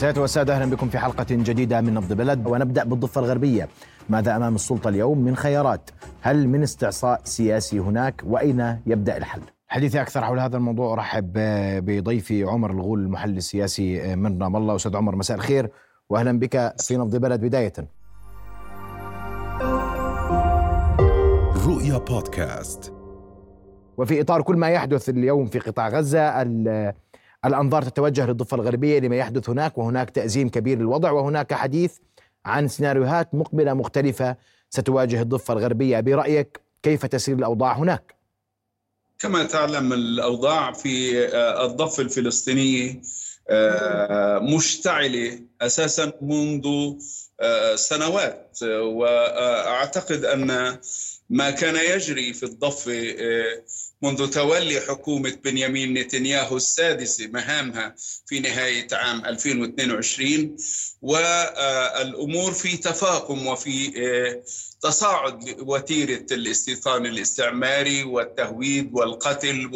سيادة والسادة أهلا بكم في حلقة جديدة من نبض بلد. ونبدأ بالضفة الغربية. ماذا أمام السلطة اليوم؟ من خيارات. هل من استعصاء سياسي هناك؟ وأين يبدأ الحل؟ حديثي أكثر حول هذا الموضوع. أرحب بضيفي عمر الغول المحلل السياسي من رام الله. أستاذ عمر مساء الخير وأهلا بك في نبض بلد. بداية. رؤيا بودكاست. وفي إطار كل ما يحدث اليوم في قطاع غزة الأنظار تتوجه للضفة الغربية لما يحدث هناك وهناك تأزيم كبير للوضع وهناك حديث عن سيناريوهات مقبلة مختلفة ستواجه الضفة الغربية برأيك كيف تسير الأوضاع هناك؟ كما تعلم الأوضاع في آه، الضفة الفلسطينية آه، مشتعلة أساسا منذ آه، سنوات وأعتقد أن ما كان يجري في الضفة منذ تولي حكومة بنيامين نتنياهو السادسة مهامها في نهاية عام 2022 والأمور في تفاقم وفي آه، تصاعد وتيرة الاستيطان الاستعماري والتهويد والقتل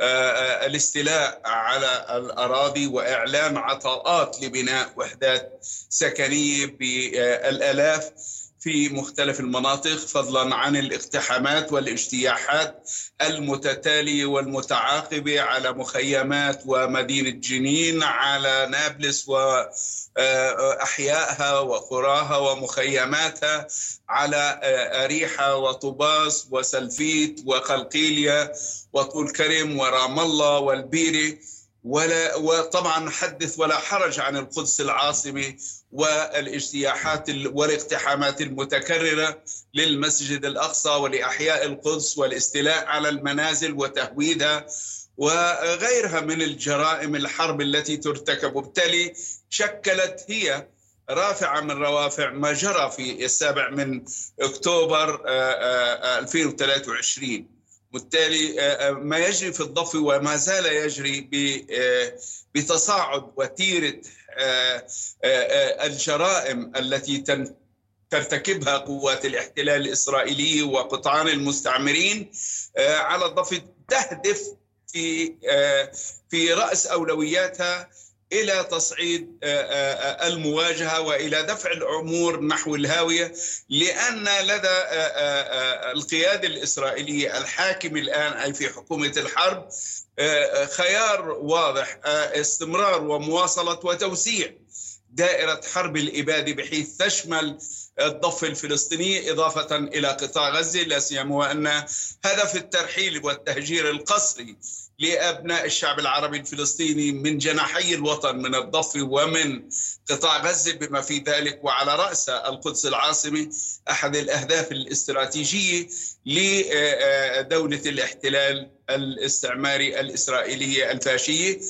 والاستيلاء على الأراضي وإعلان عطاءات لبناء وحدات سكنية بالآلاف. في مختلف المناطق فضلا عن الاقتحامات والاجتياحات المتتالية والمتعاقبة على مخيمات ومدينة جنين على نابلس وأحيائها وقراها ومخيماتها على أريحة وطوباس وسلفيت وقلقيلية وطول كرم ورام الله والبيرة. ولا وطبعا حدث ولا حرج عن القدس العاصمه والاجتياحات والاقتحامات المتكررة للمسجد الأقصى ولأحياء القدس والاستيلاء على المنازل وتهويدها وغيرها من الجرائم الحرب التي ترتكب. وبالتالي شكلت هي رافعة من روافع ما جرى في السابع من أكتوبر 2023 بالتالي ما يجري في الضفه وما زال يجري بتصاعد وتيرة آه، آه، آه، الجرائم التي ترتكبها قوات الاحتلال الإسرائيلي وقطعان المستعمرين على الضفه تهدف في في رأس أولوياتها إلى تصعيد المواجهة وإلى دفع الأمور نحو الهاوية لأن لدى القيادة الإسرائيلية الحاكم الآن أي في حكومة الحرب خيار واضح استمرار ومواصلة وتوسيع دائرة حرب الاباده بحيث تشمل الضفة الفلسطينية إضافة إلى قطاع غزة لا سيما وأن هدف الترحيل والتهجير القسري لأبناء الشعب العربي الفلسطيني من جناحي الوطن من الضفه ومن قطاع غزة بما في ذلك وعلى رأس القدس العاصمة أحد الأهداف الاستراتيجية لدولة الاحتلال الاستعماري الإسرائيلية الفاشية.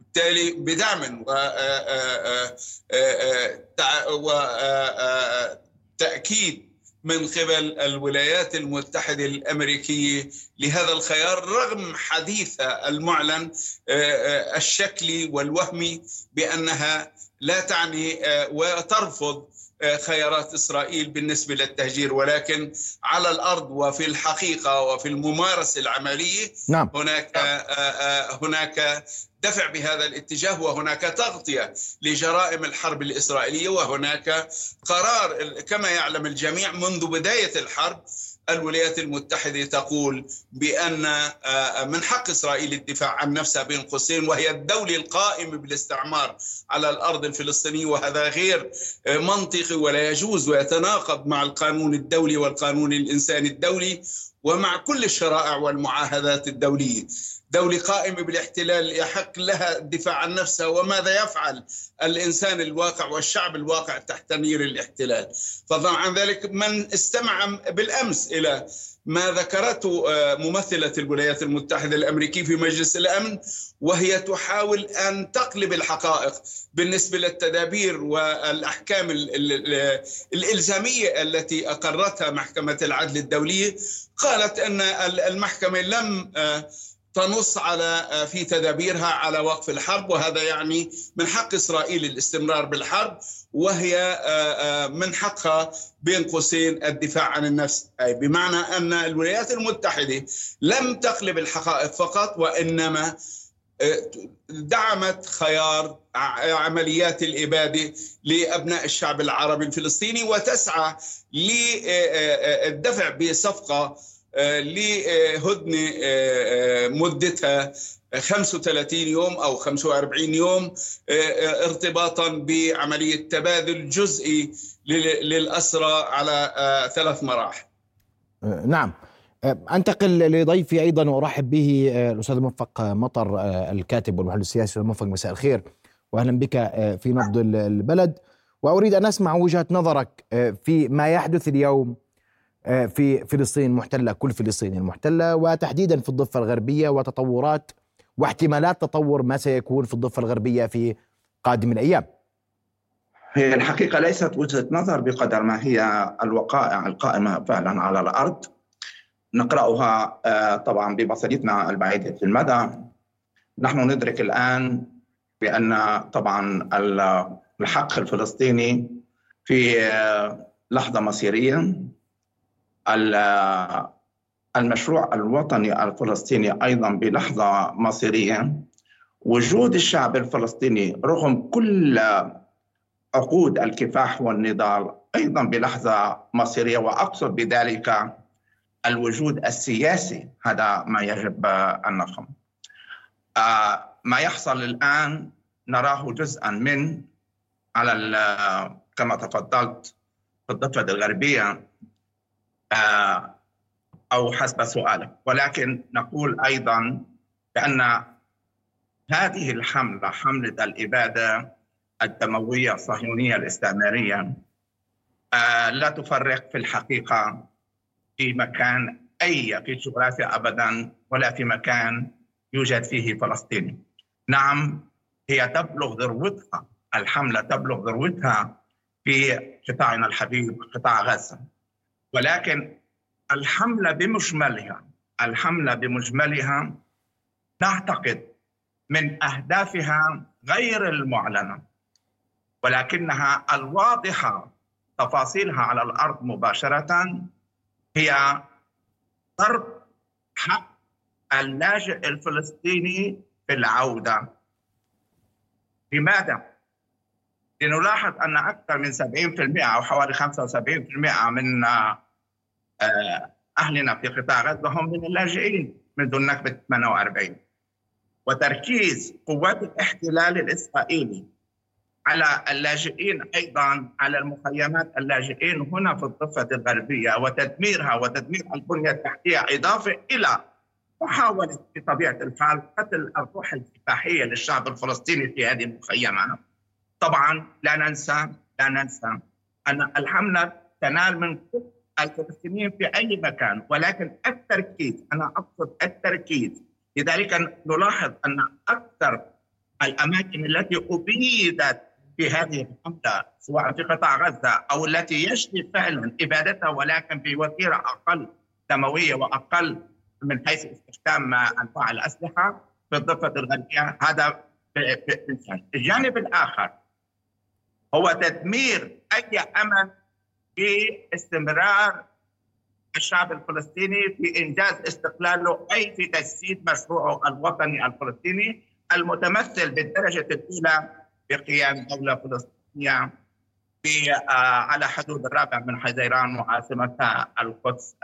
بالتالي بدعم وتاكيد من قبل الولايات المتحدة الأمريكية لهذا الخيار رغم حديثها المعلن آه، آه، الشكلي والوهمي بأنها لا تعني آه، وترفض خيارات إسرائيل بالنسبة للتهجير ولكن على الأرض وفي الحقيقة وفي الممارسة العملية نعم. هناك هناك دفع بهذا الاتجاه وهناك تغطية لجرائم الحرب الإسرائيلية وهناك قرار كما يعلم الجميع منذ بداية الحرب الولايات المتحدة تقول بأن آه، من حق إسرائيل الدفاع عن نفسها بين قوسين وهي الدولة القائمة بالاستعمار على الأرض الفلسطينية وهذا غير آه، منطقي ولا يجوز ويتناقض مع القانون الدولي والقانون الإنساني الدولي ومع كل الشرائع والمعاهدات الدولية. دولة قائمة بالاحتلال يحق لها الدفاع عن نفسها وماذا يفعل الإنسان الواقع والشعب الواقع تحت نير الاحتلال. فضلا عن ذلك من استمع بالأمس إلى ما ذكرته آه، ممثلة الولايات المتحدة الأمريكية في مجلس الأمن وهي تحاول أن تقلب الحقائق بالنسبة للتدابير والأحكام الإلزامية التي أقرتها محكمة العدل الدولية. قالت أن المحكمة لم آه، تنص على آه، في تدابيرها على وقف الحرب وهذا يعني من حق إسرائيل الاستمرار بالحرب وهي آه، آه، من حقها بين قوسين الدفاع عن النفس. أي بمعنى أن الولايات المتحدة لم تقلب الحقائق فقط وإنما دعمت خيار عمليات الإبادة لأبناء الشعب العربي الفلسطيني وتسعى للدفع بصفقة لهدنة مدتها 35 يوم أو 45 يوم ارتباطا بعملية تبادل جزئي للأسرى على ثلاث مراحل. نعم. أنتقل لضيفي أيضا وأرحب به آه، الأستاذ موفق مطر آه، الكاتب والمحلل السياسي موفق مساء الخير. واهلا بك آه، في نبض البلد. وأريد أن أسمع وجهة نظرك في ما يحدث اليوم في فلسطين المحتله كل فلسطين المحتلة وتحديدا في الضفة الغربية وتطورات واحتمالات تطور ما سيكون في الضفة الغربية في قادم الأيام. هي الحقيقة ليست وجهة نظر بقدر ما هي الوقائع القائمة فعلا على الأرض. نقرأها آه، طبعا ببصيرتنا البعيدة المدى. نحن ندرك الآن بأن طبعا الحق الفلسطيني في آه، لحظة مصيرية. المشروع الوطني الفلسطيني أيضا بلحظة مصيرية. وجود الشعب الفلسطيني رغم كل عقود الكفاح والنضال أيضا بلحظة مصيرية. وأقصد بذلك الوجود السياسي هذا ما يجب أن نفهم. آه، ما يحصل الآن نراه جزءا من على كما تفضلت في الضفة الغربية آه، أو حسب سؤالك. ولكن نقول أيضا بأن هذه الحملة حملة الإبادة الدموية الصهيونية الاستعمارية آه، لا تفرق في الحقيقة في مكان أي في جغرافيا أبدا ولا في مكان يوجد فيه فلسطيني نعم هي تبلغ ذروتها الحملة تبلغ ذروتها في قطاعنا الحبيب قطاع غزة. ولكن الحملة بمجملها الحملة بمجملها نعتقد من أهدافها غير المعلنة ولكنها الواضحة تفاصيلها على الأرض مباشرة هي ضرب حق اللاجئ الفلسطيني في العودة لماذا؟ لنلاحظ أن أكثر من 70% أو حوالي 75% من آه، أهلنا في قطاع غزة هم من اللاجئين منذ النكبة 48 وتركيز قوات الاحتلال الإسرائيلي على اللاجئين أيضا على المخيمات اللاجئين هنا في الضفة الغربية وتدميرها وتدمير البنية التحتية إضافة إلى محاولة بطبيعة الحال قتل الروح الكفاحيه للشعب الفلسطيني في هذه المخيمات. طبعا لا ننسى لا ننسى أن الحملة تنال من كل الفلسطينيين في أي مكان ولكن التركيز أنا أقصد التركيز لذلك نلاحظ أن أكثر الأماكن التي أبيدت في هذه الحملة سواء في قطاع غزة أو التي يجري فعلا إبادتها ولكن بوتيرة أقل دموية وأقل من حيث استخدام أنواع الأسلحة في الضفة الغربية هذا الجانب الآخر هو تدمير أي أمل في استمرار الشعب الفلسطيني في إنجاز استقلاله أي في تجسيد مشروعه الوطني الفلسطيني المتمثل بالدرجة الأولى بقيام دولة فلسطينية في آه، على حدود الرابع من حزيران وعاصمتها القدس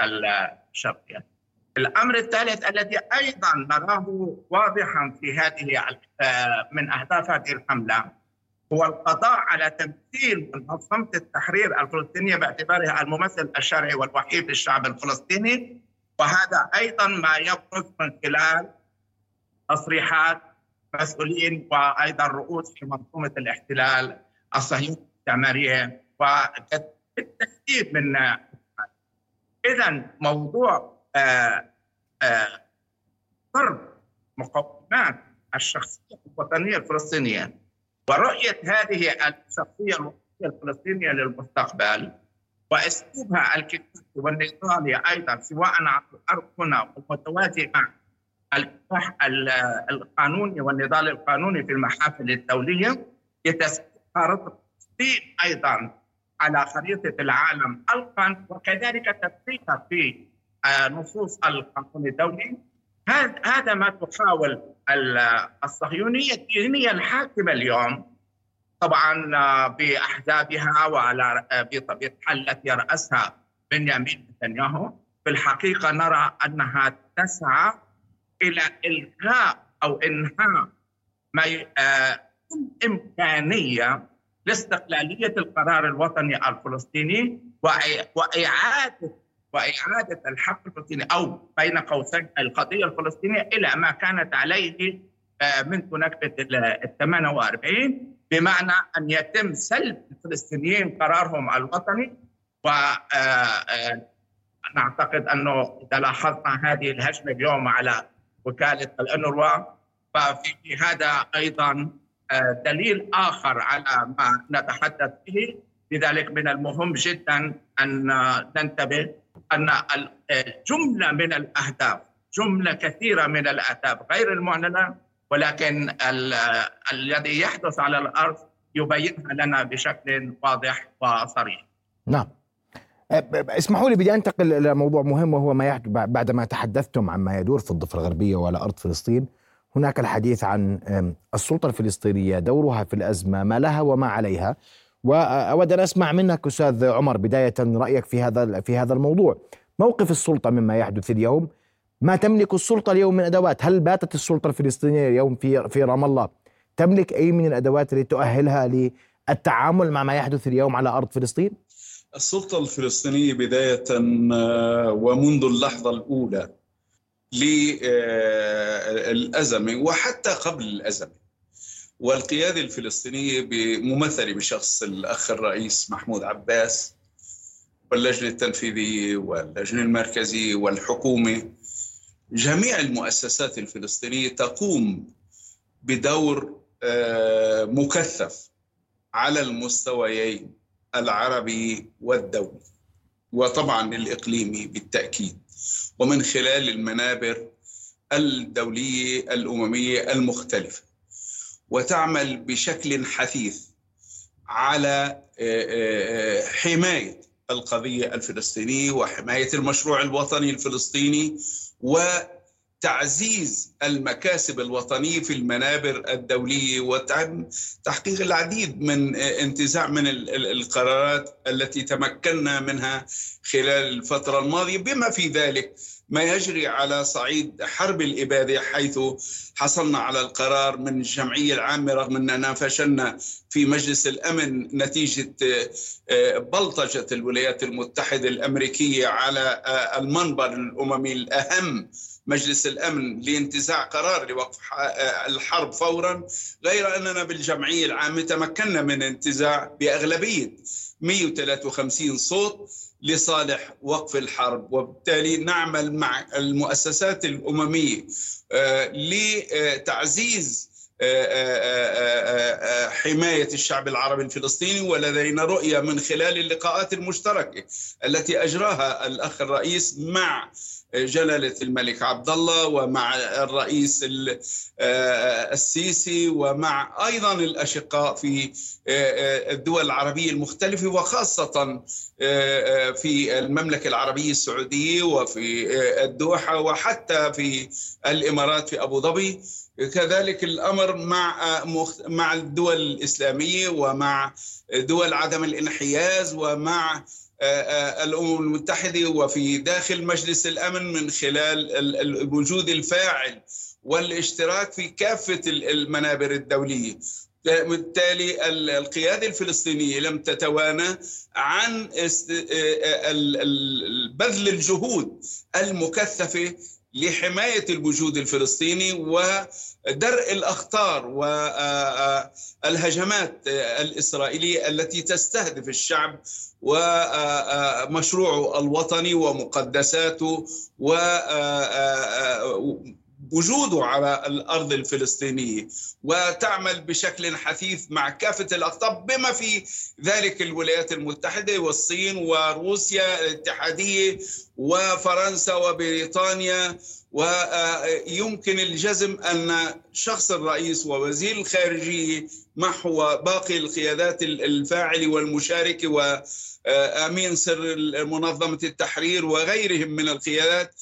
الشرقية. الأمر الثالث الذي أيضا نراه واضحا في هذه آه، من أهداف هذه الحملة هو القضاء على تمثيل منظمة التحرير الفلسطينية باعتبارها الممثل الشرعي والوحيد للشعب الفلسطيني وهذا أيضا ما يبرز من خلال تصريحات مسؤولين وأيضا رؤوس في منظومة الاحتلال الصهيوني الاستعماريه والتهديد من اذا موضوع آه، آه، ضرب مقومات الشخصية الوطنية الفلسطينية. ورؤيه هذه الشخصية الوطنيه الفلسطينية للمستقبل وأسلوبها الكتابي والنضالي أيضا سواء على الأرض هنا والمتوازي مع الكفاح القانوني والنضال القانوني في المحافل الدولية يتسارط أيضا على خريطة العالم القان وكذلك تطبيقها في آه، نصوص القانون الدولي. هذا ما تحاول الصهيونية الدينية الحاكمة اليوم طبعا بأحزابها وعلى بطبيعه الحال التي يراسها بنيامين نتنياهو. في الحقيقة نرى أنها تسعى إلى إلغاء أو إنهاء ما آه، إمكانية لاستقلالية القرار الوطني الفلسطيني وإعادة وإعادة الحق الفلسطيني أو بين قوسين القضية الفلسطينية إلى ما كانت عليه آه، منذ نكبه ال 48 بمعنى أن يتم سلب الفلسطينيين قرارهم الوطني. و آه، نعتقد أنه إذا لاحظنا هذه الهجمة اليوم على وكالة الانروا ففي هذا أيضا آه، دليل آخر على ما نتحدث به. لذلك من المهم جدا أن ننتبه أن جملة من الأهداف جملة كثيرة من الأهداف غير المعلنة ولكن الذي يحدث على الأرض يبينها لنا بشكل واضح وصريح. نعم. اسمحوا لي بدي أنتقل إلى موضوع مهم وهو ما يحدث بعدما تحدثتم عما يدور في الضفة الغربية وعلى أرض فلسطين هناك الحديث عن السلطة الفلسطينية دورها في الأزمة ما لها وما عليها وأود أن أسمع منك أستاذ عمر بداية رأيك في هذا في هذا الموضوع. موقف السلطة مما يحدث اليوم. ما تملك السلطة اليوم من أدوات؟ هل باتت السلطة الفلسطينية اليوم في في رام الله؟ تملك أي من الأدوات التي تؤهلها للتعامل مع ما يحدث اليوم على أرض فلسطين؟ السلطة الفلسطينية بداية آه، ومنذ اللحظة الأولى للأزمة وحتى قبل الأزمة. والقيادة الفلسطينية ممثلة بشخص الأخ الرئيس محمود عباس واللجنة التنفيذية واللجنة المركزية والحكومة. جميع المؤسسات الفلسطينية تقوم بدور آه، مكثف على المستويين العربي والدولي وطبعا الإقليمي بالتأكيد ومن خلال المنابر الدولية الأممية المختلفة. وتعمل بشكل حثيث على آه، آه، حماية القضية الفلسطينية وحماية المشروع الوطني الفلسطيني وتعزيز المكاسب الوطنية في المنابر الدولية وتحقيق العديد من انتزاع من القرارات التي تمكنا منها خلال الفترة الماضية. بما في ذلك ما يجري على صعيد حرب الإبادة حيث حصلنا على القرار من الجمعية العامة رغم أننا فشلنا في مجلس الأمن نتيجة آه، بلطجة الولايات المتحدة الأمريكية على آه، المنبر الأممي الأهم مجلس الأمن لانتزاع قرار لوقف آه، الحرب فورا. غير أننا بالجمعية العامة تمكنا من انتزاع بأغلبية 153 صوت لصالح وقف الحرب. وبالتالي نعمل مع المؤسسات الأممية آه، لتعزيز آه، آه، حماية الشعب العربي الفلسطيني ولدينا رؤية من خلال اللقاءات المشتركة التي أجراها الأخ الرئيس مع جلالة الملك عبد الله ومع الرئيس آه، السيسي ومع أيضا الأشقاء في آه، آه، الدول العربية المختلفة وخاصة في المملكة العربية السعودية وفي الدوحة وحتى في الإمارات في أبو ظبي. كذلك الأمر مع مع الدول الإسلامية ومع دول عدم الانحياز ومع آه، آه، الأمم المتحدة وفي داخل مجلس الأمن من خلال الوجود الفاعل والاشتراك في كافة المنابر الدولية. بالتالي القيادة الفلسطينية لم تتوانى عن آه، بذل الجهود المكثفة لحماية الوجود الفلسطيني ودرء الأخطار والهجمات الإسرائيلية التي تستهدف الشعب ومشروعه الوطني ومقدساته ووجوده على الأرض الفلسطينية وتعمل بشكل حثيث مع كافة الاقطاب بما في ذلك الولايات المتحدة والصين وروسيا الاتحادية وفرنسا وبريطانيا ويمكن الجزم أن شخص الرئيس ووزير الخارجية محو باقي القيادات الفاعله والمشاركه وأمين سر منظمة التحرير وغيرهم من القيادات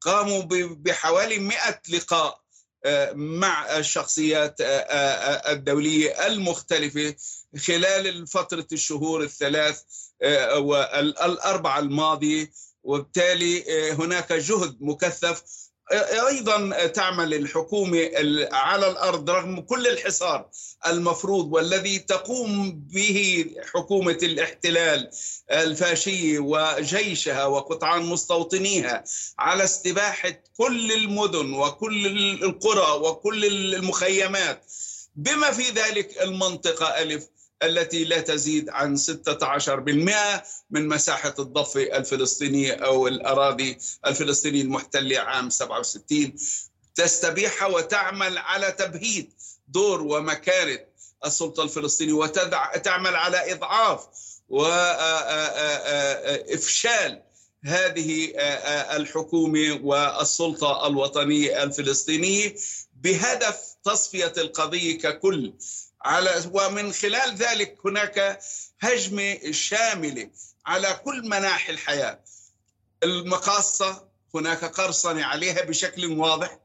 قاموا بحوالي 100 لقاء مع الشخصيات الدولية المختلفة خلال فترة الشهور الثلاث والأربعة الماضية وبالتالي هناك جهد مكثف أيضا تعمل الحكومة على الأرض رغم كل الحصار المفروض والذي تقوم به حكومة الاحتلال الفاشية وجيشها وقطعان مستوطنيها على استباحة كل المدن وكل القرى وكل المخيمات. بما في ذلك المنطقة ألف التي لا تزيد عن 16% من مساحة الضفة الفلسطينية أو الأراضي الفلسطينية المحتلة عام 67 تستبيحها وتعمل على تبهيد دور ومكانة السلطة الفلسطينية وتعمل على إضعاف وإفشال هذه الحكومة والسلطة الوطنية الفلسطينية بهدف تصفية القضية ككل. على ومن خلال ذلك هناك هجمة شاملة على كل مناحي الحياة. المقاصة هناك قرصنة عليها بشكل واضح.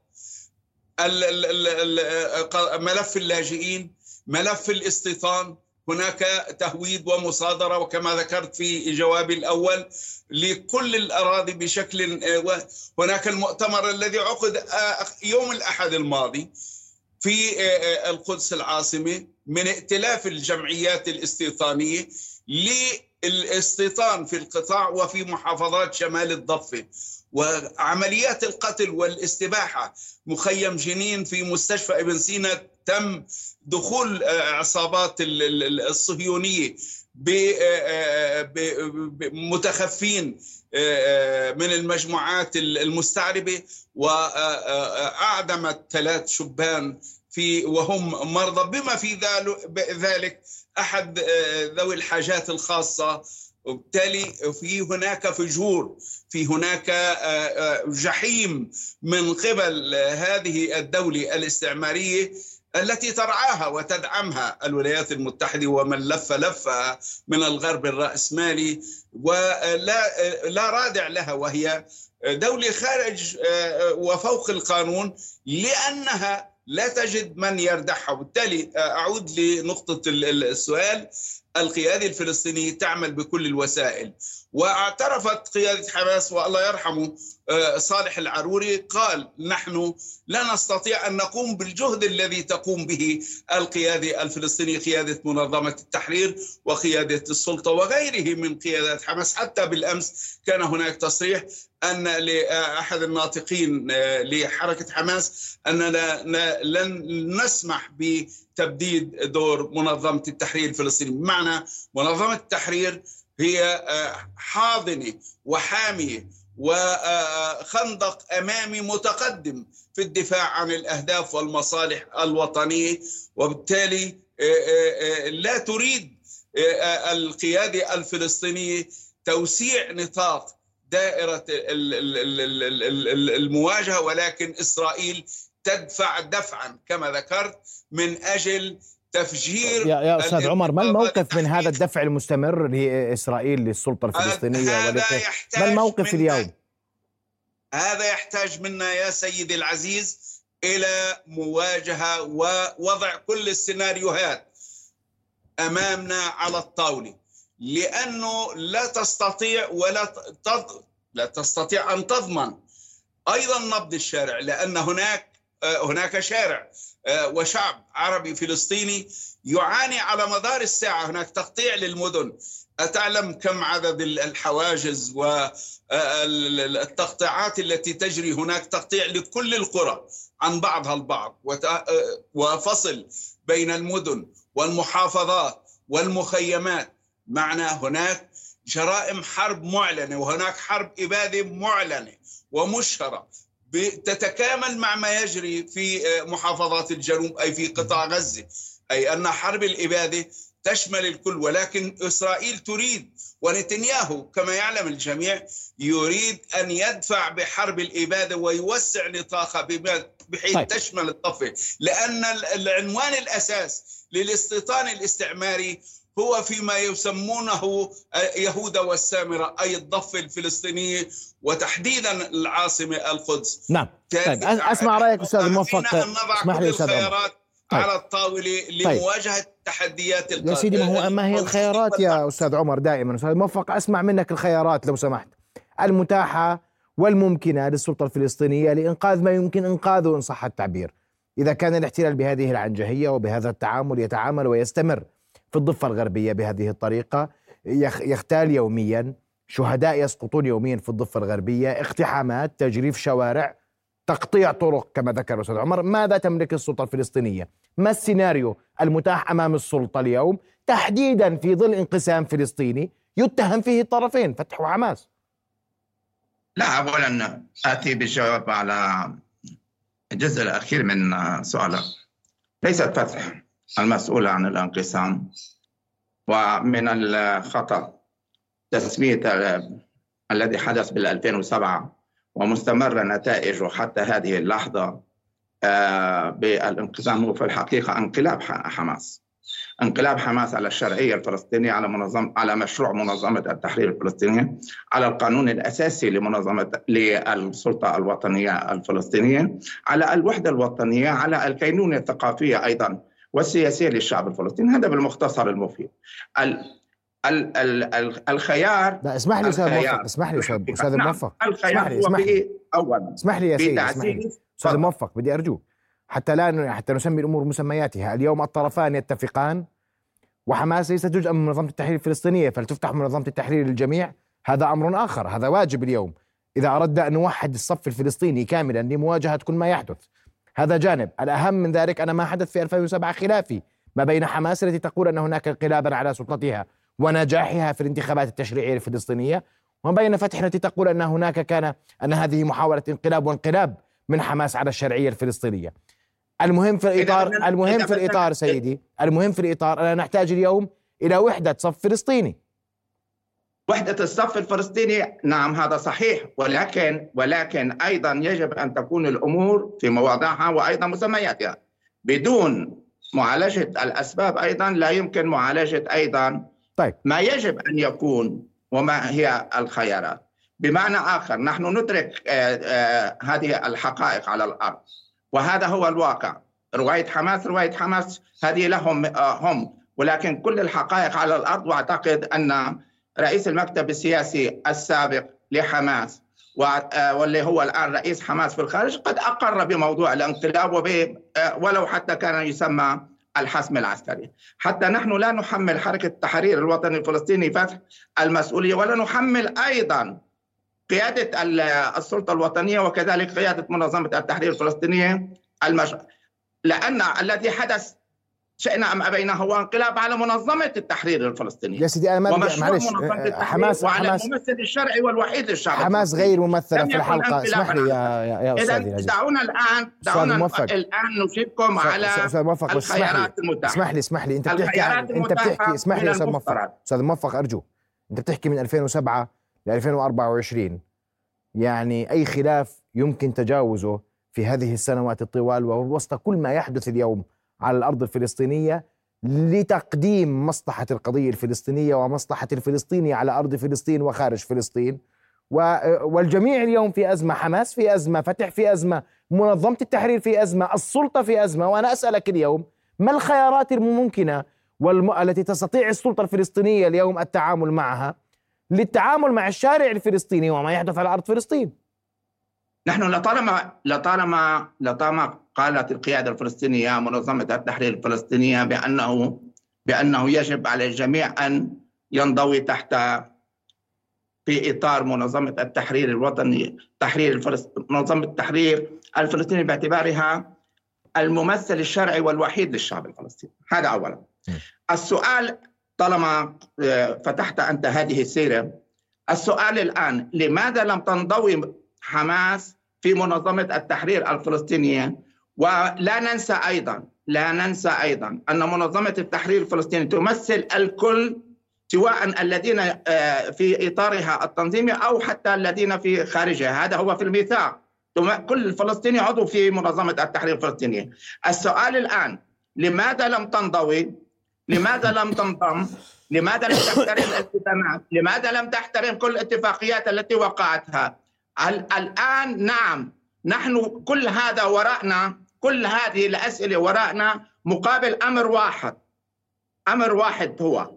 ملف اللاجئين ملف الاستيطان هناك تهويد ومصادرة وكما ذكرت في جوابي الأول لكل الأراضي بشكل هناك المؤتمر الذي عقد يوم الأحد الماضي في آه، آه، القدس العاصمة من ائتلاف الجمعيات الاستيطانية للاستيطان في القطاع وفي محافظات شمال الضفة. وعمليات القتل والاستباحة مخيم جنين في مستشفى ابن سينا تم دخول آه، عصابات الصهيونية. بمتخفين من المجموعات المستعربة وأعدمت ثلاث شبان في وهم مرضى. بما في ذلك أحد آه، ذوي الحاجات الخاصة. وبالتالي في هناك فجور في هناك آه، آه، جحيم من قبل هذه الدولة الاستعمارية. التي ترعاها وتدعمها الولايات المتحدة ومن لف لفها من الغرب الرأسمالي ولا لا رادع لها وهي دولة خارج وفوق القانون لأنها لا تجد من يردعها. وبالتالي أعود لنقطة السؤال. القيادة الفلسطينية تعمل بكل الوسائل. واعترفت قيادة حماس والله يرحمه آه، صالح العروري قال نحن لا نستطيع أن نقوم بالجهد الذي تقوم به القيادة الفلسطينية قيادة منظمة التحرير وقيادة السلطة وغيره من قيادات حماس. حتى بالأمس كان هناك تصريح أن لأحد الناطقين آه، لحركة حماس أننا لن نسمح بتبديد دور منظمة التحرير الفلسطيني. بمعنى منظمة التحرير هي آه، حاضنة وحامية وخندق أمامي متقدم في الدفاع عن الأهداف والمصالح الوطنية. وبالتالي آه، آه، لا تريد آه، القيادة الفلسطينية توسيع نطاق دائرة المواجهة ولكن إسرائيل تدفع دفعا كما ذكرت من أجل تفجير يا, يا أستاذ عمر ما الموقف من هذا الدفع المستمر لإسرائيل للسلطة الفلسطينية ما الموقف اليوم؟ هذا يحتاج منا يا سيدي العزيز إلى مواجهة ووضع كل السيناريوهات أمامنا على الطاولة لأنه لا تستطيع ولا تض... لا تستطيع أن تضمن أيضا نبض الشارع لأن هناك هناك شارع آه، وشعب عربي فلسطيني يعاني على مدار الساعة. هناك تقطيع للمدن. أتعلم كم عدد الحواجز والتقطيعات التي تجري. هناك تقطيع لكل القرى عن بعضها البعض آه، وفصل بين المدن والمحافظات والمخيمات. معنى هناك جرائم حرب معلنة وهناك حرب إبادة معلنة ومشهرة. تتكامل مع ما يجري في آه، محافظات الجنوب أي في قطاع غزة أي أن حرب الإبادة تشمل الكل ولكن إسرائيل تريد ونتنياهو كما يعلم الجميع يريد أن يدفع بحرب الإبادة ويوسع نطاقها بحيث طيب. تشمل الضفة لأن العنوان الأساس للاستيطان الاستعماري هو فيما يسمونه يهوذا والسامرة أي الضفة الفلسطينية وتحديدا العاصمة القدس. نعم. طيب أسمع رأيك أستاذ الموفق اسمح لي أستاذ طيب. على الطاولة لمواجهة طيب. تحديات يا سيدي ما هو ما هي الخيارات يا أستاذ عمر؟ دائما أستاذ موفق أسمع منك الخيارات لو سمحت. المتاحة والممكنة للسلطة الفلسطينية لإنقاذ ما يمكن إنقاذه إن صح التعبير. إذا كان الاحتلال بهذه العنجهية وبهذا التعامل يتعامل ويستمر. في الضفة الغربية بهذه الطريقة يختال يوميا شهداء يسقطون يوميا في الضفة الغربية اقتحامات تجريف شوارع تقطيع طرق كما ذكر أستاذ عمر. ماذا تملك السلطة الفلسطينية؟ ما السيناريو المتاح أمام السلطة اليوم؟ تحديدا في ظل انقسام فلسطيني يتهم فيه الطرفين فتح وحماس. لا أولا آتي بالجواب على الجزء الأخير من سؤالك. ليست فتح المسؤولة عن الانقسام. ومن الخطأ تسمية الذي حدث بال 2007 ومستمرة نتائجه حتى هذه اللحظة آه، بالانقسام هو في الحقيقة انقلاب حماس. انقلاب حماس على الشرعية الفلسطينية على منظم على مشروع منظمة التحرير الفلسطينية على القانون الأساسي لمنظمة للسلطة الوطنية الفلسطينية على الوحدة الوطنية على الكينونة الثقافية أيضا. والسياسية للشعب الفلسطيني هذا بالمختصر المفيد. ال ال ال الخيار لا اسمح لي أستاذ موفق اسمح لي أستاذ نعم موفق. الخيار اسمح لي اولا اسمح لي. يا سيدي اسمح لي. أستاذ موفق بدي أرجوك. حتى لا حتى نسمي الأمور مسمياتها اليوم الطرفان يتفقان وحماس ليست جزءا من منظمة التحرير الفلسطينية فلتفتح منظمة التحرير للجميع. هذا أمر آخر هذا واجب اليوم. إذا اردنا أن نوحد الصف الفلسطيني كاملا لمواجهة كل ما يحدث هذا جانب. الأهم من ذلك أنا ما حدث في 2007 خلافي ما بين حماس التي تقول أن هناك انقلابا على سلطتها ونجاحها في الانتخابات التشريعية الفلسطينية وما بين فتح التي تقول أن هناك كان أن هذه محاولة انقلاب وانقلاب من حماس على الشرعية الفلسطينية. المهم في الإطار المهم في الإطار سيدي المهم في الإطار أننا نحتاج اليوم إلى وحدة صف فلسطيني. وحدة الصف الفلسطيني نعم هذا صحيح ولكن ولكن أيضا يجب أن تكون الأمور في مواضعها وأيضا مسمياتها. بدون معالجة الأسباب أيضا لا يمكن معالجة أيضا طيب. ما يجب أن يكون وما هي الخيارات. بمعنى آخر نحن ندرك آه، آه، هذه الحقائق على الأرض وهذا هو الواقع. رواية حماس رواية حماس هذه لهم آه، هم. ولكن كل الحقائق على الأرض وأعتقد أن رئيس المكتب السياسي السابق لحماس آه، واللي هو الآن رئيس حماس في الخارج قد أقر بموضوع الانقلاب وب آه، ولو حتى كان يسمى الحسم العسكري. حتى نحن لا نحمل حركة التحرير الوطني الفلسطيني فتح المسؤولية ولا نحمل أيضا قيادة السلطة الوطنية وكذلك قيادة منظمة التحرير الفلسطينية المش... لأن الذي حدث شئنا أم أبينا هو انقلاب على منظمة التحرير الفلسطيني يا سيدي أنا ما معلش حماس وعلى حماس الممثل الشرعي والوحيد للشعب حماس غير ممثله في الحلقة. اسمح لي يا يا أستاذ دعونا الان دعونا الآن نجيبكم على الخيارات المتاحة. اسمح لي اسمح لي. أنت بتحكي أنت بتحكي اسمح لي يا أستاذ موفق. أستاذ موفق أرجو. أنت بتحكي من 2007 ل 2024 يعني أي خلاف يمكن تجاوزه في هذه السنوات الطوال ووسط كل ما يحدث اليوم. على الأرض الفلسطينية لتقديم مصلحة القضية الفلسطينية ومصلحة الفلسطيني على أرض فلسطين وخارج فلسطين. والجميع اليوم في أزمة حماس في أزمة فتح في أزمة منظمة التحرير في أزمة السلطة في أزمة. وأنا أسألك اليوم ما الخيارات الممكنة والم... التي تستطيع السلطة الفلسطينية اليوم التعامل معها للتعامل مع الشارع الفلسطيني وما يحدث على أرض فلسطين؟ نحن لطالما لطالما لطالما قالت القيادة الفلسطينية منظمة التحرير الفلسطينية بانه بأنه يجب على الجميع أن ينضوي تحت في إطار منظمة التحرير الوطني تحرير الفلسطيني منظمة التحرير الفلسطيني باعتبارها الممثل الشرعي والوحيد للشعب الفلسطيني. هذا اولا. السؤال طالما آه، فتحت أنت هذه السيرة السؤال الآن لماذا لم تنضوي حماس في منظمة التحرير الفلسطينية ولا ننسى أيضا لا ننسى أيضا أن منظمة التحرير الفلسطيني تمثل الكل سواء الذين آه، في إطارها التنظيمي أو حتى الذين في خارجها. هذا هو في الميثاق. كل فلسطيني عضو في منظمة التحرير الفلسطينيه السؤال الآن لماذا لم تنضوي؟ لماذا لم تنضم؟ لماذا لم تحترم الالتزامات؟ لماذا لم تحترم كل الاتفاقيات التي وقعتها؟ الآن نعم نحن كل هذا وراءنا. كل هذه الأسئلة وراءنا مقابل أمر واحد. أمر واحد هو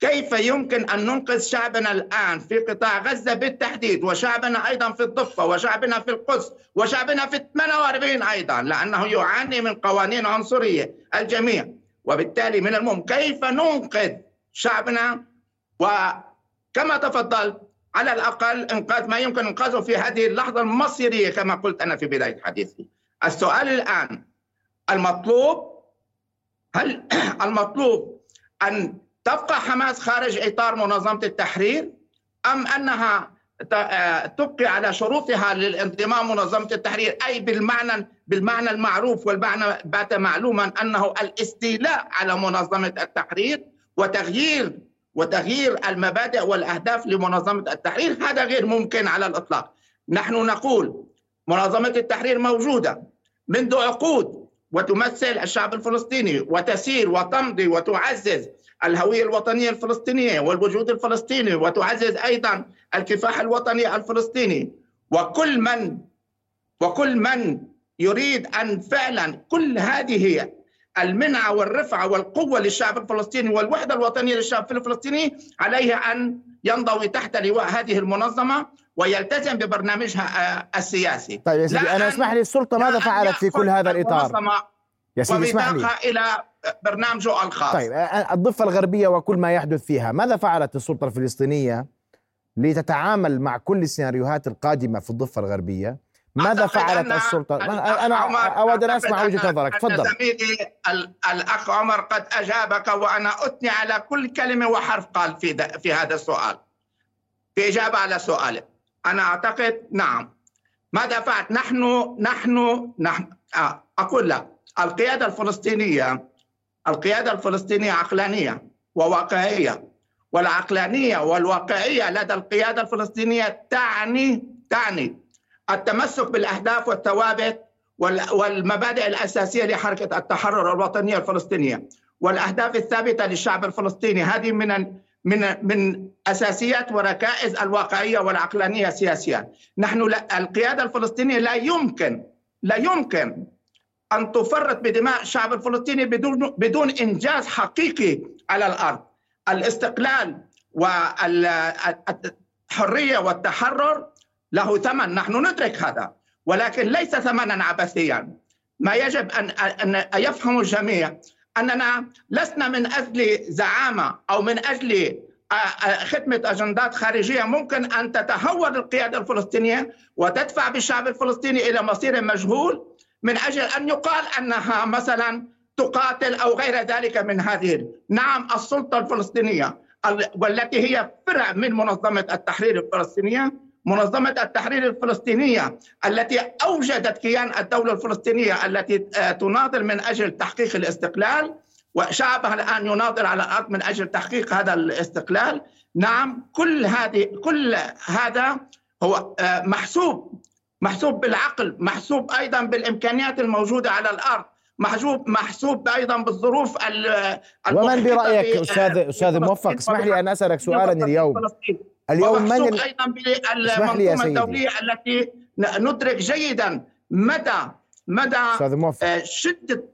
كيف يمكن أن ننقذ شعبنا الآن في قطاع غزة بالتحديد وشعبنا أيضا في الضفة وشعبنا في القدس وشعبنا في 48 أيضا لأنه يعاني من قوانين عنصرية الجميع. وبالتالي من المهم كيف ننقذ شعبنا؟ وكما تفضلت على الأقل إنقاذ ما يمكن إنقاذه في هذه اللحظة المصيرية كما قلت أنا في بداية حديثي. السؤال الآن المطلوب هل المطلوب أن تبقى حماس خارج إطار منظمة التحرير أم أنها تبقي على شروطها للانضمام منظمة التحرير؟ أي بالمعنى بالمعنى المعروف والمعنى بات معلوما أنه الاستيلاء على منظمة التحرير وتغيير وتغيير المبادئ والأهداف لمنظمة التحرير هذا غير ممكن على الإطلاق. نحن نقول منظمة التحرير موجودة. منذ عقود وتمثل الشعب الفلسطيني وتسير وتمضي وتعزز الهوية الوطنية الفلسطينية والوجود الفلسطيني وتعزز أيضا الكفاح الوطني الفلسطيني. وكل من وكل من يريد أن فعلا كل هذه المنعة والرفعة والقوة للشعب الفلسطيني والوحدة الوطنية للشعب الفلسطيني عليه أن ينضوي تحت لواء هذه المنظمة. ويلتزم ببرنامجها آه، السياسي. طيب يا سيدي أنا اسمح لي السلطة ماذا فعلت في كل هذا الإطار؟ يا سيدي اسمح لي. إلى برنامجه الخاص. طيب الضفة الغربية وكل ما يحدث فيها ماذا فعلت السلطة الفلسطينية لتتعامل مع كل السيناريوهات القادمة في الضفة الغربية؟ ماذا فعلت أن السلطة؟ أنا أود أن أسمع وجهة نظرك. تفضل. زميلي الأخ عمر قد أجابك وأنا أثني على كل كلمة وحرف قال في في هذا السؤال. في إجابة على سؤالك أنا أعتقد نعم. ماذا فعلت؟ نحن نحن نحن آه أقول لك القيادة الفلسطينية القيادة الفلسطينية عقلانية وواقعية والعقلانية والواقعية لدى القيادة الفلسطينية تعني تعني التمسك بالأهداف والثوابت والمبادئ الأساسية لحركة التحرر الوطنية الفلسطينية والأهداف الثابتة للشعب الفلسطيني. هذه من من من أساسيات وركائز الواقعية والعقلانية سياسيا نحن القيادة الفلسطينية لا يمكن لا يمكن أن تفرط بدماء الشعب الفلسطيني بدون بدون إنجاز حقيقي على الأرض. الاستقلال والحرية والتحرر له ثمن. نحن ندرك هذا ولكن ليس ثمنا عبثيا. ما يجب أن أن يفهم الجميع أننا لسنا من أجل زعامة أو من أجل خدمة أجندات خارجية. ممكن أن تتهور القيادة الفلسطينية وتدفع بالشعب الفلسطيني إلى مصير مجهول من أجل أن يقال أنها مثلا تقاتل أو غير ذلك من هذه نعم السلطة الفلسطينية والتي هي فرع من منظمة التحرير الفلسطينية منظمة التحرير الفلسطينية التي أوجدت كيان الدولة الفلسطينية التي آه، تناضل من أجل تحقيق الاستقلال وشعبها الآن يناضل على الأرض من أجل تحقيق هذا الاستقلال. نعم كل هذه كل هذا هو آه، محسوب محسوب بالعقل محسوب أيضا بالإمكانيات الموجودة على الأرض. محسوب محسوب أيضا بالظروف ومن برأيك أستاذ أستاذ موفق اسمح لي أن أسألك سؤالا اليوم. اليوم من ال... أيضا بالمنظومة الدولية التي ندرك جيدا مدى مدى آه، شدة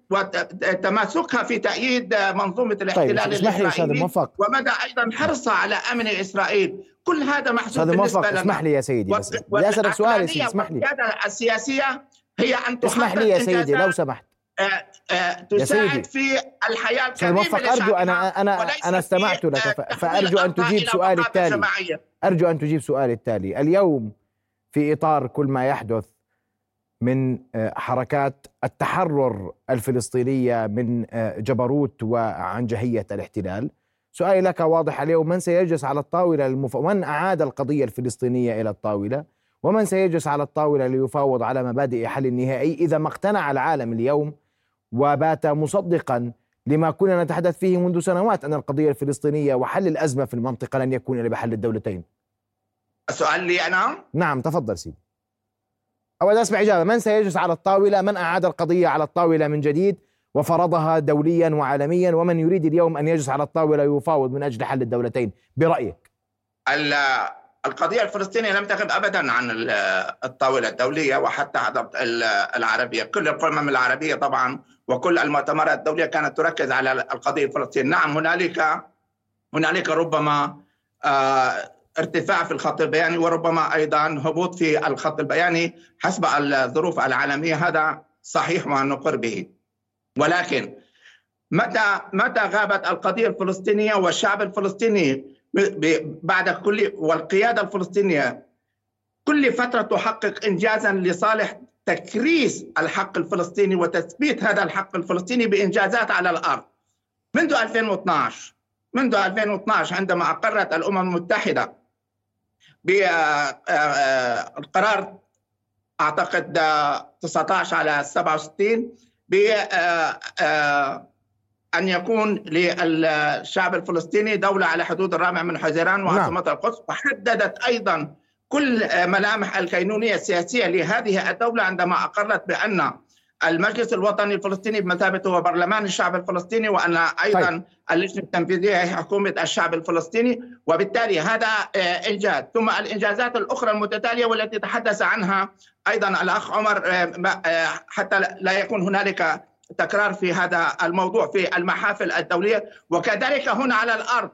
تماسكها في تأييد منظومة طيب، الاحتلال طيب اسمح لي أستاذ موفق. ومدى أيضا حرصها على أمن إسرائيل. كل هذا محسوب بالنسبة لنا. اسمح لي يا سيدي بس. بدي اسالك سؤال يا سيدي اسمح لي. السياسية هي أن اسمح لي يا سيدي لو سمحت. آه، آه، تساعد في الحياة الكريمه موفق أرجو أنا أنا أنا استمعت لك فأرجو أن تجيب سؤالي التالي. أرجو أن تجيب سؤالي التالي. اليوم في إطار كل ما يحدث من آه، حركات التحرر الفلسطينية من جبروت وعنجهيه الاحتلال. سؤالي لك واضح اليوم من سيجلس على الطاولة المف... من أعاد القضية الفلسطينية إلى الطاولة؟ ومن سيجلس على الطاولة ليفاوض على مبادئ حل نهائي إذا ما اقتنع العالم اليوم وبات مصدقا لما كنا نتحدث فيه منذ سنوات أن القضية الفلسطينية وحل الأزمة في المنطقة لن يكون إلا بحل الدولتين. السؤال لي أنا؟ نعم تفضل سيدي. أود أسمع إجابة. من سيجلس على الطاولة؟ من أعاد القضية على الطاولة من جديد وفرضها دوليا وعالميا؟ ومن يريد اليوم أن يجلس على الطاولة ويفاوض من أجل حل الدولتين؟ برأيك. القضية الفلسطينية لم تغب أبدا عن الطاولة الدولية وحتى العربية. كل القمم العربية طبعا وكل المؤتمرات الدولية كانت تركز على القضية الفلسطينية. نعم هنالك هنالك ربما آه، ارتفاع في الخط البياني وربما أيضا هبوط في الخط البياني حسب الظروف العالمية. هذا صحيح ونقر به. ولكن متى متى غابت القضية الفلسطينية والشعب الفلسطيني بعد كل والقيادة الفلسطينية كل فترة تحقق انجازا لصالح تكريس الحق الفلسطيني وتثبيت هذا الحق الفلسطيني بإنجازات على الأرض منذ 2012 منذ 2012 عندما أقرت الأمم المتحدة بالقرار أعتقد 19 على 67 ب أن يكون للشعب الفلسطيني دولة على حدود الرابع من حزيران وعاصمة نعم. القدس وحددت أيضا كل ملامح الكينونية السياسية لهذه الدولة عندما أقرت بأن المجلس الوطني الفلسطيني بمثابه هو برلمان الشعب الفلسطيني وأن أيضا طيب. اللجنه التنفيذية هي حكومة الشعب الفلسطيني وبالتالي هذا آه، إنجاز ثم الإنجازات الأخرى المتتالية والتي تحدث عنها أيضا الأخ عمر آه، آه، حتى لا يكون هنالك تكرار في هذا الموضوع في المحافل الدولية وكذلك هنا على الأرض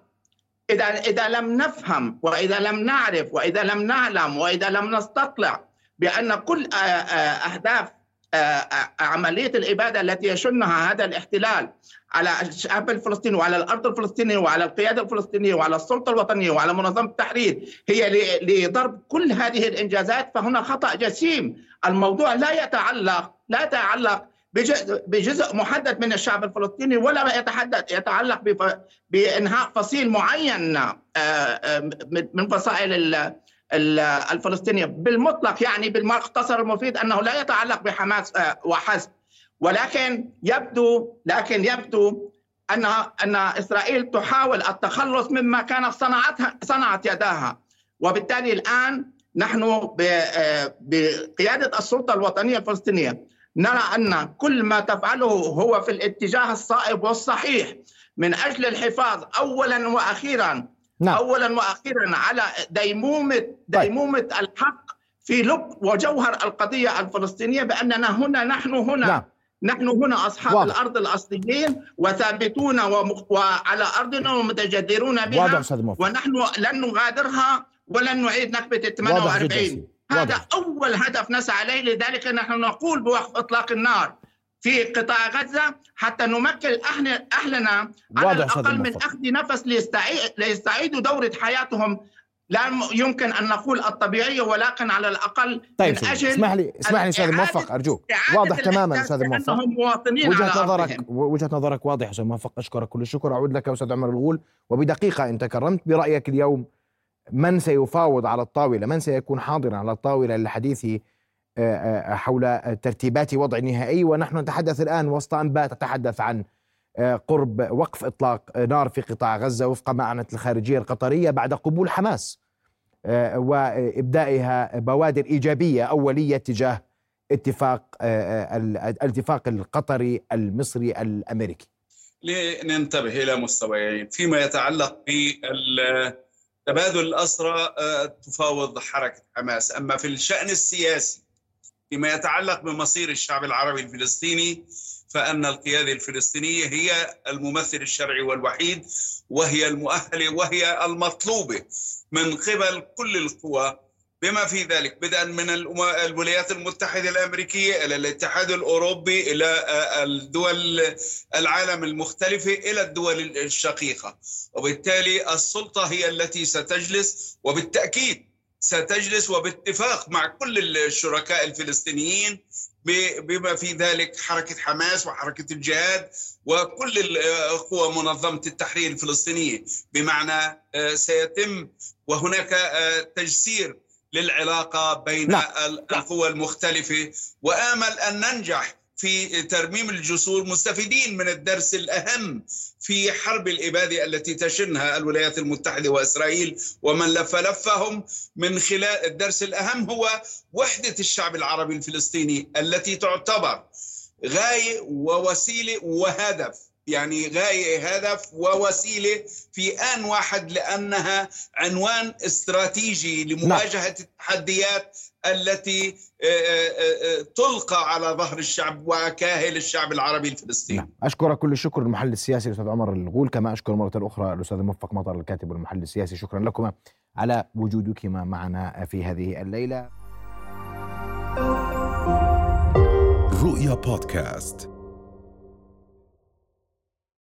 اذا إذا لم نفهم وإذا لم نعرف وإذا لم نعلم وإذا لم نستطلع بأن كل أهداف عملية الإبادة التي يشنها هذا الاحتلال على الشعب الفلسطيني وعلى الأرض الفلسطينية وعلى القيادة الفلسطينية وعلى السلطة الوطنية وعلى منظمة التحرير هي لضرب كل هذه الإنجازات فهنا خطأ جسيم. الموضوع لا يتعلق لا يتعلق بجزء محدد من الشعب الفلسطيني ولا يتحدث يتعلق بإنهاء فصيل معين آه، آه، من فصائل الفلسطينية. بالمطلق يعني بالمختصر المفيد أنه لا يتعلق بحماس آه، وحسب ولكن يبدو لكن يبدو ان أن إسرائيل تحاول التخلص مما كانت صنعتها صنعت يداها. وبالتالي الآن نحن بقيادة السلطة الوطنية الفلسطينية نرى أن كل ما تفعله هو في الاتجاه الصائب والصحيح من أجل الحفاظ اولا وأخيرا نعم. اولا وأخيرا على ديمومه طيب. ديمومة طيب. الحق في لب وجوهر القضية الفلسطينية بأننا هنا نحن هنا نعم. نحن هنا أصحاب واضح. الأرض الأصليين وثابتون ومخ... وعلى أرضنا ومتجذرون بها واضح ونحن لن نغادرها ولن نعيد نكبة 48 هذا واضح. أول هدف نسعى اليه لذلك نحن نقول بوقف إطلاق النار في قطاع غزة حتى نمكن أهل أهلنا على الأقل من أخذ نفس ليستعيدوا دورة حياتهم. لا يمكن أن نقول الطبيعية ولكن على الأقل طيب من أجل اسمح لي اسمح لي أستاذ موفق أرجوك. واضح تماما أستاذ موفق. وجهة نظرك. وجهة نظرك واضحة أستاذ موفق. أشكرك كل الشكر. أعود لك أستاذ عمر الغول. وبدقيقة إن تكرمت برأيك اليوم من سيفاوض على الطاولة؟ من سيكون حاضرا على الطاولة للحديث آه، آه، حول ترتيبات وضع نهائي؟ ونحن نتحدث الآن وسط أنباء تتحدث عن آه، قرب وقف إطلاق نار في قطاع غزة وفق ما أعلنت الخارجية القطرية بعد قبول حماس وإبدائها بوادر إيجابية أولية تجاه اتفاق الاتفاق القطري المصري الأمريكي. لننتبه إلى مستويين. فيما يتعلق بتبادل الأسرى تفاوض حركة حماس. أما في الشأن السياسي فيما يتعلق بمصير الشعب العربي الفلسطيني فأن القيادة الفلسطينية هي الممثل الشرعي والوحيد وهي المؤهله وهي المطلوبة من قبل كل القوى بما في ذلك بدءا من الولايات المتحدة الأمريكية إلى الاتحاد الأوروبي إلى الدول العالم المختلفة إلى الدول الشقيقة. وبالتالي السلطة هي التي ستجلس وبالتأكيد ستجلس وباتفاق مع كل الشركاء الفلسطينيين بما في ذلك حركة حماس وحركة الجهاد وكل قوى منظمة التحرير الفلسطينية. بمعنى آه، سيتم وهناك آه، تجسير للعلاقة بين لا. نعم. القوى المختلفة وآمل أن ننجح في ترميم الجسور مستفيدين من الدرس الأهم في حرب الإبادة التي تشنها الولايات المتحدة وإسرائيل ومن لف لفهم من خلال الدرس الأهم هو وحدة الشعب العربي الفلسطيني التي تعتبر غاية ووسيلة وهدف يعني غاية هدف ووسيلة في آن واحد لأنها عنوان استراتيجي لمواجهة نعم. التحديات التي آه، آه، آه، تلقى على ظهر الشعب وكاهل الشعب العربي الفلسطيني نعم. أشكرك كل الشكر المحل السياسي الأستاذ عمر الغول كما أشكر مرة أخرى الأستاذ موفق مطر الكاتب والمحل السياسي شكرا لكما على وجودكما معنا في هذه الليلة رؤيا بودكاست